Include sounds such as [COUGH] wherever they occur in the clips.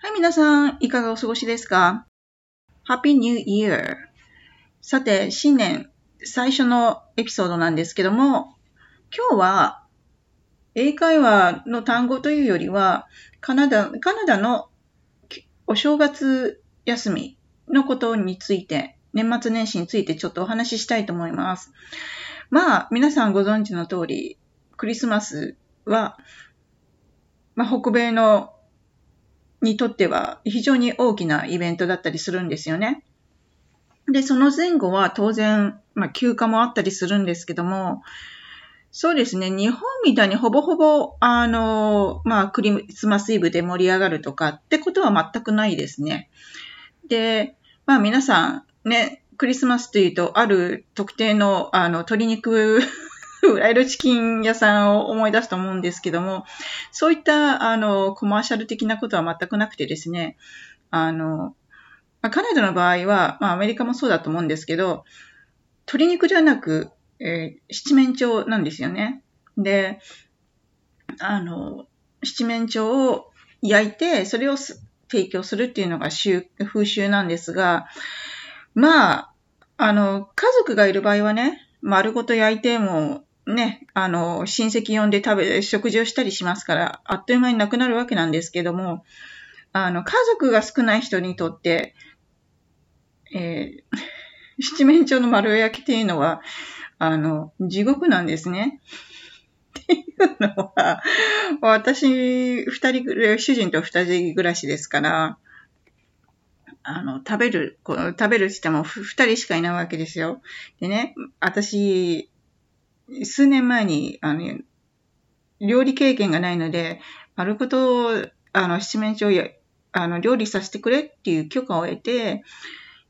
はい、皆さん、いかがお過ごしですか ?Happy New Year! さて、新年最初のエピソードなんですけども、今日は英会話の単語というよりは、カナダ、カナダのお正月休みのことについて、年末年始についてちょっとお話ししたいと思います。まあ、皆さんご存知の通り、クリスマスは、まあ、北米のにとっては非常に大きなイベントだったりするんですよね。で、その前後は当然、まあ、休暇もあったりするんですけども、そうですね、日本みたいにほぼほぼ、あの、まあ、クリスマスイブで盛り上がるとかってことは全くないですね。で、まあ皆さんね、クリスマスというと、ある特定の、あの、鶏肉フライドチキン屋さんを思い出すと思うんですけども、そういった、あの、コマーシャル的なことは全くなくてですね、あの、まあ、カナダの場合は、まあ、アメリカもそうだと思うんですけど、鶏肉じゃなく、えー、七面鳥なんですよね。で、あの、七面鳥を焼いて、それを提供するっていうのが風習なんですが、まあ、あの、家族がいる場合はね、丸ごと焼いてもね、あの、親戚呼んで食べ、食事をしたりしますから、あっという間になくなるわけなんですけども、あの、家族が少ない人にとって、えー、[LAUGHS] 七面鳥の丸焼きっていうのは、あの、地獄なんですね。っていうのは、私、二人、主人と二人暮らしですから、あの、食べる、こう食べるしても二人しかいないわけですよ。でね、私、数年前に、あの、料理経験がないので、丸ごと、あの、七面鳥や、あの、料理させてくれっていう許可を得て、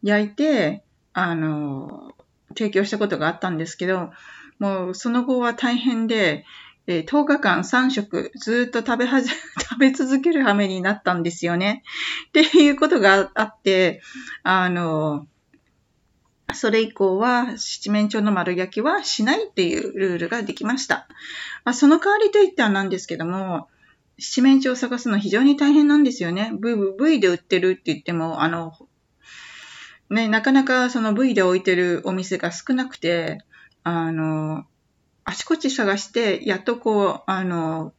焼いて、あの、提供したことがあったんですけど、もうその後は大変で、えー、10日間3食ずっと食べはじ、[LAUGHS] 食べ続ける羽目になったんですよね。っていうことがあって、あの、それ以降は七面鳥の丸焼きはしないっていうルールができました。まあ、その代わりといってはなんですけども、七面鳥を探すの非常に大変なんですよね。V で売ってるって言っても、あの、ね、なかなかその V で置いてるお店が少なくて、あの、あちこち探して、やっとこう、あの、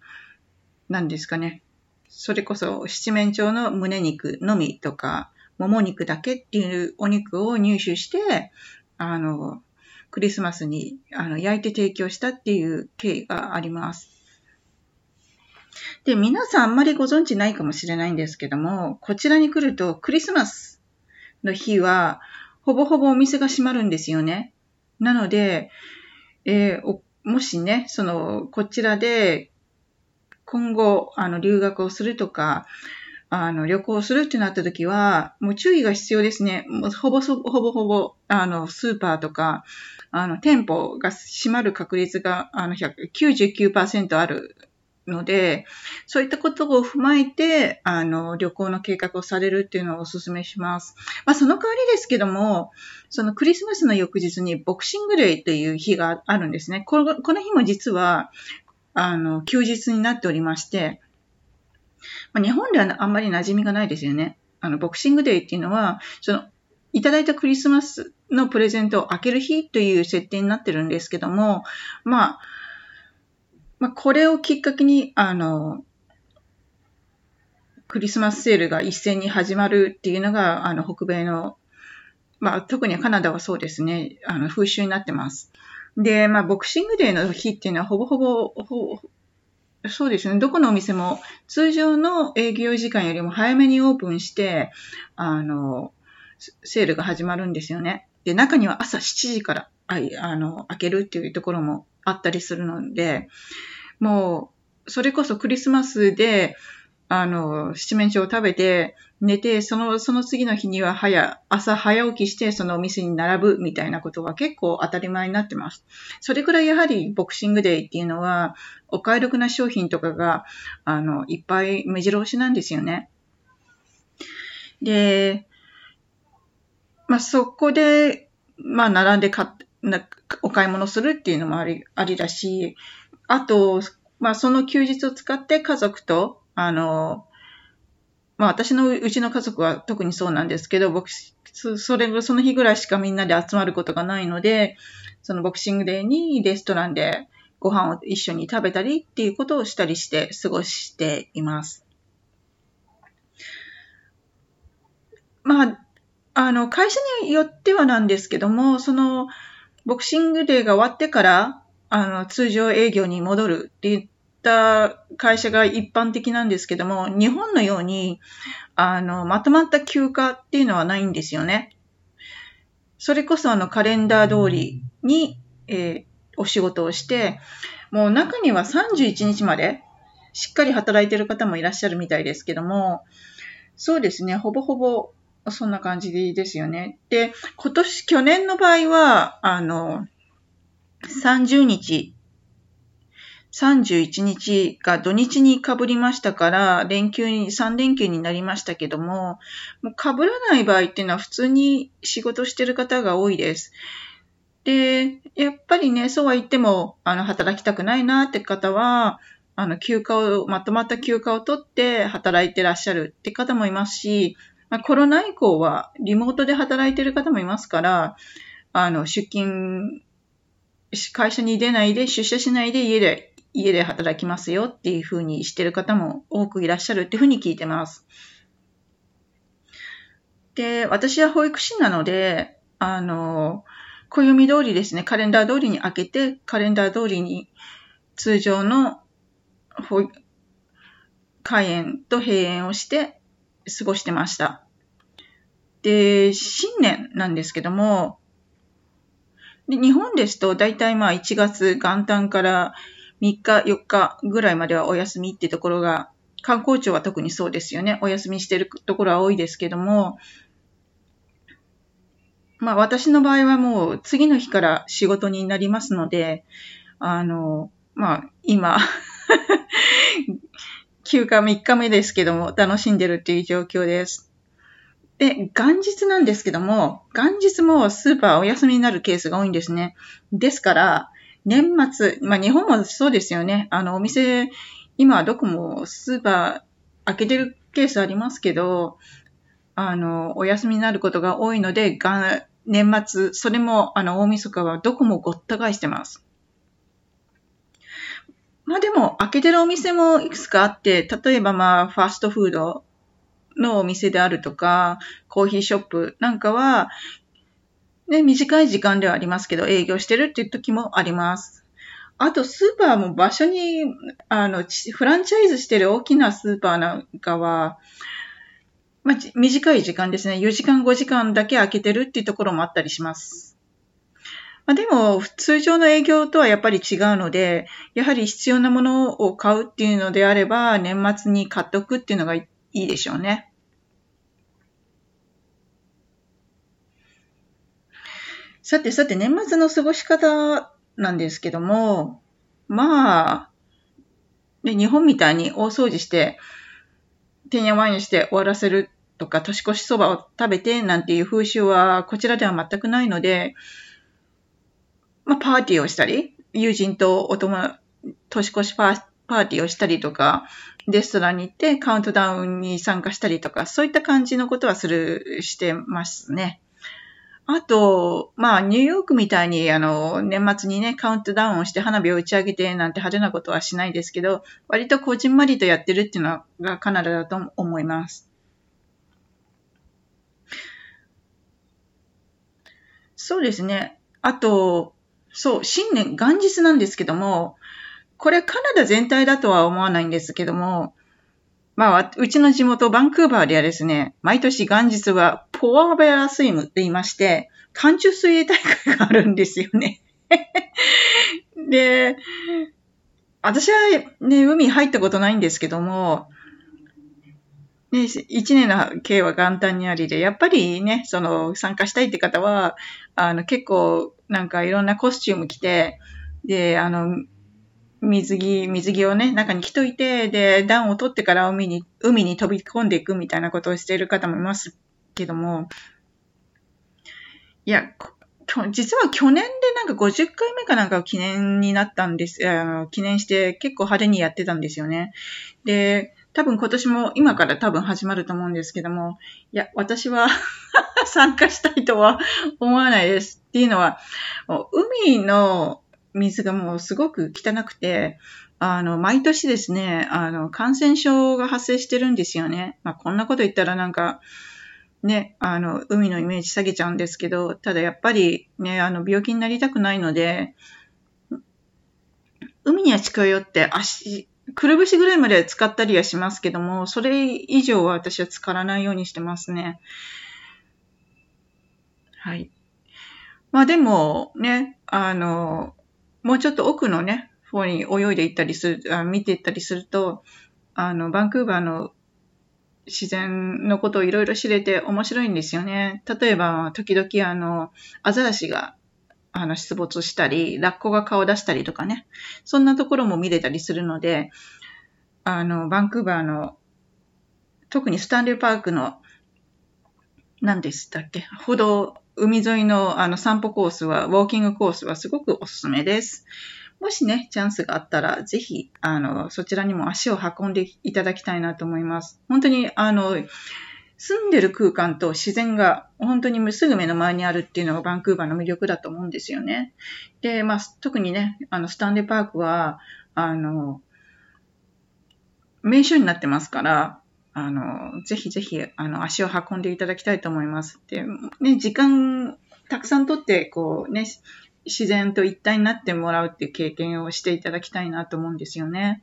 何ですかね。それこそ七面鳥の胸肉のみとか、もも肉だけっていうお肉を入手して、あの、クリスマスにあの焼いて提供したっていう経緯があります。で、皆さんあんまりご存知ないかもしれないんですけども、こちらに来るとクリスマスの日は、ほぼほぼお店が閉まるんですよね。なので、えー、もしね、その、こちらで今後、あの、留学をするとか、あの、旅行するってなった時は、もう注意が必要ですね。もうほぼほぼほぼ、あの、スーパーとか、あの、店舗が閉まる確率が、あの、99%あるので、そういったことを踏まえて、あの、旅行の計画をされるっていうのをお勧めします。まあ、その代わりですけども、そのクリスマスの翌日にボクシングデーという日があるんですね。このこの日も実は、あの、休日になっておりまして、まあ、日本ではあんまり馴染みがないですよね。あの、ボクシングデーっていうのは、その、いただいたクリスマスのプレゼントを開ける日という設定になってるんですけども、まあ、まあ、これをきっかけに、あの、クリスマスセールが一斉に始まるっていうのが、あの、北米の、まあ、特にカナダはそうですね、あの、風習になってます。で、まあ、ボクシングデーの日っていうのはほぼほぼ、ほそうですね。どこのお店も通常の営業時間よりも早めにオープンして、あの、セールが始まるんですよね。で、中には朝7時からああの開けるっていうところもあったりするので、もう、それこそクリスマスで、あの、七面鳥を食べて、寝て、その、その次の日には早、朝早起きして、そのお店に並ぶみたいなことが結構当たり前になってます。それくらいやはりボクシングデーっていうのは、お買い得な商品とかが、あの、いっぱい目白押しなんですよね。で、まあ、そこで、まあ、並んで買っなお買い物するっていうのもあり、ありだし、あと、まあ、その休日を使って家族と、あの、まあ私のうちの家族は特にそうなんですけど、僕、それ、その日ぐらいしかみんなで集まることがないので、そのボクシングデーにレストランでご飯を一緒に食べたりっていうことをしたりして過ごしています。まあ、あの、会社によってはなんですけども、その、ボクシングデーが終わってから、あの、通常営業に戻るって言った会社が一般的なんですけども、日本のように、あの、まとまった休暇っていうのはないんですよね。それこそあのカレンダー通りに、えー、お仕事をして、もう中には31日までしっかり働いてる方もいらっしゃるみたいですけども、そうですね、ほぼほぼそんな感じですよね。で、今年、去年の場合は、あの、30日、31日が土日に被りましたから、連休に、3連休になりましたけども、もう被らない場合っていうのは普通に仕事してる方が多いです。で、やっぱりね、そうは言っても、あの、働きたくないなって方は、あの、休暇を、まとまった休暇を取って働いてらっしゃるって方もいますし、まあ、コロナ以降はリモートで働いてる方もいますから、あの、出勤、会社に出ないで、出社しないで家で、家で働きますよっていうふうにしてる方も多くいらっしゃるっていうふうに聞いてます。で、私は保育士なので、あの、暦通りですね、カレンダー通りに開けて、カレンダー通りに通常の開園と閉園をして過ごしてました。で、新年なんですけども、で日本ですと大体まあ1月元旦から3日4日ぐらいまではお休みってところが、観光庁は特にそうですよね。お休みしてるところは多いですけども、まあ私の場合はもう次の日から仕事になりますので、あの、まあ今 [LAUGHS] 休暇3日目ですけども、楽しんでるっていう状況です。で、元日なんですけども、元日もスーパーお休みになるケースが多いんですね。ですから、年末、まあ日本もそうですよね。あの、お店、今はどこもスーパー開けてるケースありますけど、あの、お休みになることが多いので、が年末、それも、あの、大晦日はどこもごった返してます。まあでも、開けてるお店もいくつかあって、例えばまあ、ファーストフードのお店であるとか、コーヒーショップなんかは、ね、短い時間ではありますけど、営業してるっていう時もあります。あと、スーパーも場所に、あの、フランチャイズしてる大きなスーパーなんかは、まあ、短い時間ですね。4時間、5時間だけ開けてるっていうところもあったりします。まあ、でも、通常の営業とはやっぱり違うので、やはり必要なものを買うっていうのであれば、年末に買っておくっていうのがいいでしょうね。さてさて、年末の過ごし方なんですけども、まあ、ね、日本みたいに大掃除して、てんやわんやして終わらせるとか、年越しそばを食べてなんていう風習はこちらでは全くないので、まあ、パーティーをしたり、友人とお友年越しパーパーティーをしたりとか、レストランに行ってカウントダウンに参加したりとか、そういった感じのことはする、してますね。あと、まあ、ニューヨークみたいに、あの、年末にね、カウントダウンをして花火を打ち上げてなんて派手なことはしないですけど、割とこじんまりとやってるっていうのがカナダだと思います。そうですね。あと、そう、新年、元日なんですけども、これカナダ全体だとは思わないんですけども、まあ、うちの地元バンクーバーではですね、毎年元日はポアベアスイムって言いまして、寒中水泳大会があるんですよね。[LAUGHS] で、私はね、海入ったことないんですけども、ね、一年の計は元旦にありで、やっぱりね、その参加したいって方は、あの結構なんかいろんなコスチューム着て、で、あの、水着、水着をね、中に着といて、で、暖を取ってから海に、海に飛び込んでいくみたいなことをしている方もいますけども、いや、実は去年でなんか50回目かなんか記念になったんです、あの記念して結構派手にやってたんですよね。で、多分今年も今から多分始まると思うんですけども、いや、私は [LAUGHS] 参加したいとは思わないです。っていうのは、海の水がもうすごく汚くて、あの、毎年ですね、あの、感染症が発生してるんですよね。まあ、こんなこと言ったらなんか、ね、あの、海のイメージ下げちゃうんですけど、ただやっぱりね、あの、病気になりたくないので、海には近寄って足、くるぶしぐらいまで使ったりはしますけども、それ以上は私は浸からないようにしてますね。はい。まあでもね、あの、もうちょっと奥のね、方に泳いでいったりする、あ見ていったりすると、あの、バンクーバーの自然のことをいろいろ知れて面白いんですよね。例えば、時々あの、アザラシがあの出没したり、ラッコが顔を出したりとかね。そんなところも見れたりするので、あの、バンクーバーの、特にスタンレーパークの、何でしたっけ？歩道、海沿いのあの散歩コースは、ウォーキングコースはすごくおすすめです。もしね、チャンスがあったら、ぜひ、あの、そちらにも足を運んでいただきたいなと思います。本当に、あの、住んでる空間と自然が本当にすぐ目の前にあるっていうのがバンクーバーの魅力だと思うんですよね。で、まあ、特にね、あの、スタンレーパークは、あの、名所になってますから、あの、ぜひぜひ、あの、足を運んでいただきたいと思います。で、ね、時間たくさんとって、こうね、自然と一体になってもらうっていう経験をしていただきたいなと思うんですよね。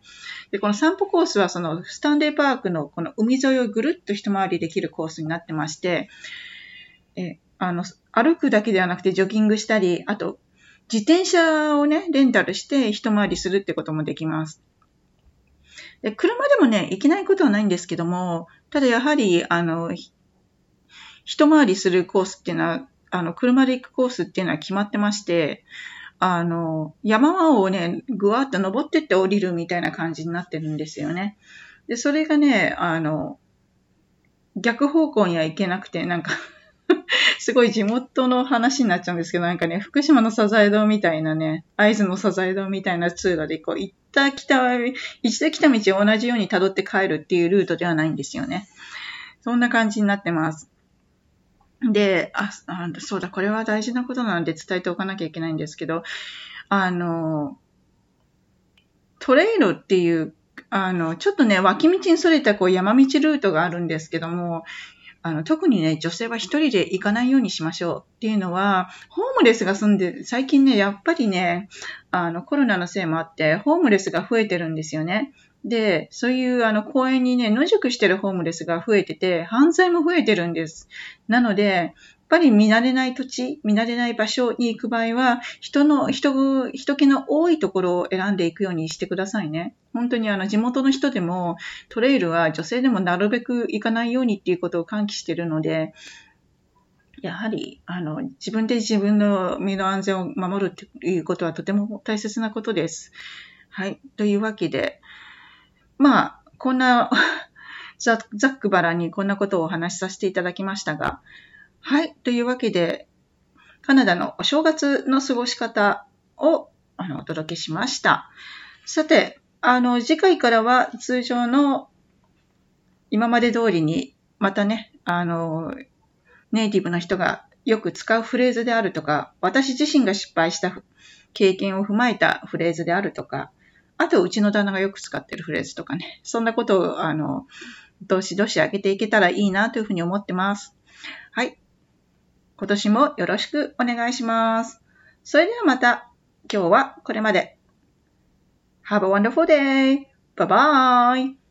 で、この散歩コースはそのスタンレーパークのこの海沿いをぐるっと一回りできるコースになってまして、え、あの、歩くだけではなくてジョギングしたり、あと、自転車をね、レンタルして一回りするってこともできます。で車でもね、行けないことはないんですけども、ただやはり、あの、一回りするコースっていうのは、あの、車で行くコースっていうのは決まってまして、あの、山をね、ぐわっと登ってって降りるみたいな感じになってるんですよね。で、それがね、あの、逆方向には行けなくて、なんか [LAUGHS] すごい地元の話になっちゃうんですけど、なんかね、福島のサザエ堂みたいなね、会津のサザエ堂みたいな通路で、こう、行った来た、一度来た道を同じように辿って帰るっていうルートではないんですよね。そんな感じになってます。で、あ、あそうだ、これは大事なことなので伝えておかなきゃいけないんですけど、あの、トレイルっていう、あの、ちょっとね、脇道にそれたこう山道ルートがあるんですけども、あの、特にね、女性は一人で行かないようにしましょうっていうのは、ホームレスが住んで、最近ね、やっぱりね、あの、コロナのせいもあって、ホームレスが増えてるんですよね。で、そういうあの公園にね、野宿してるホームレスが増えてて、犯罪も増えてるんです。なので、ぱり見慣れない土地、見慣れない場所に行く場合は、人の、人、人気の多いところを選んでいくようにしてくださいね。本当にあの地元の人でも、トレイルは女性でもなるべく行かないようにっていうことを喚起してるので、やはり、あの、自分で自分の身の安全を守るということはとても大切なことです。はい。というわけで、まあ、こんな [LAUGHS] ざ、ざっくばらにこんなことをお話しさせていただきましたが、はい。というわけで、カナダのお正月の過ごし方をあのお届けしました。さて、あの、次回からは通常の今まで通りに、またね、あの、ネイティブの人がよく使うフレーズであるとか、私自身が失敗した経験を踏まえたフレーズであるとか、あと、うちの旦那がよく使ってるフレーズとかね、そんなことを、あの、どしどし上げていけたらいいなというふうに思ってます。はい。今年もよろしくお願いします。それではまた、今日はこれまで。Have a wonderful day! Bye bye!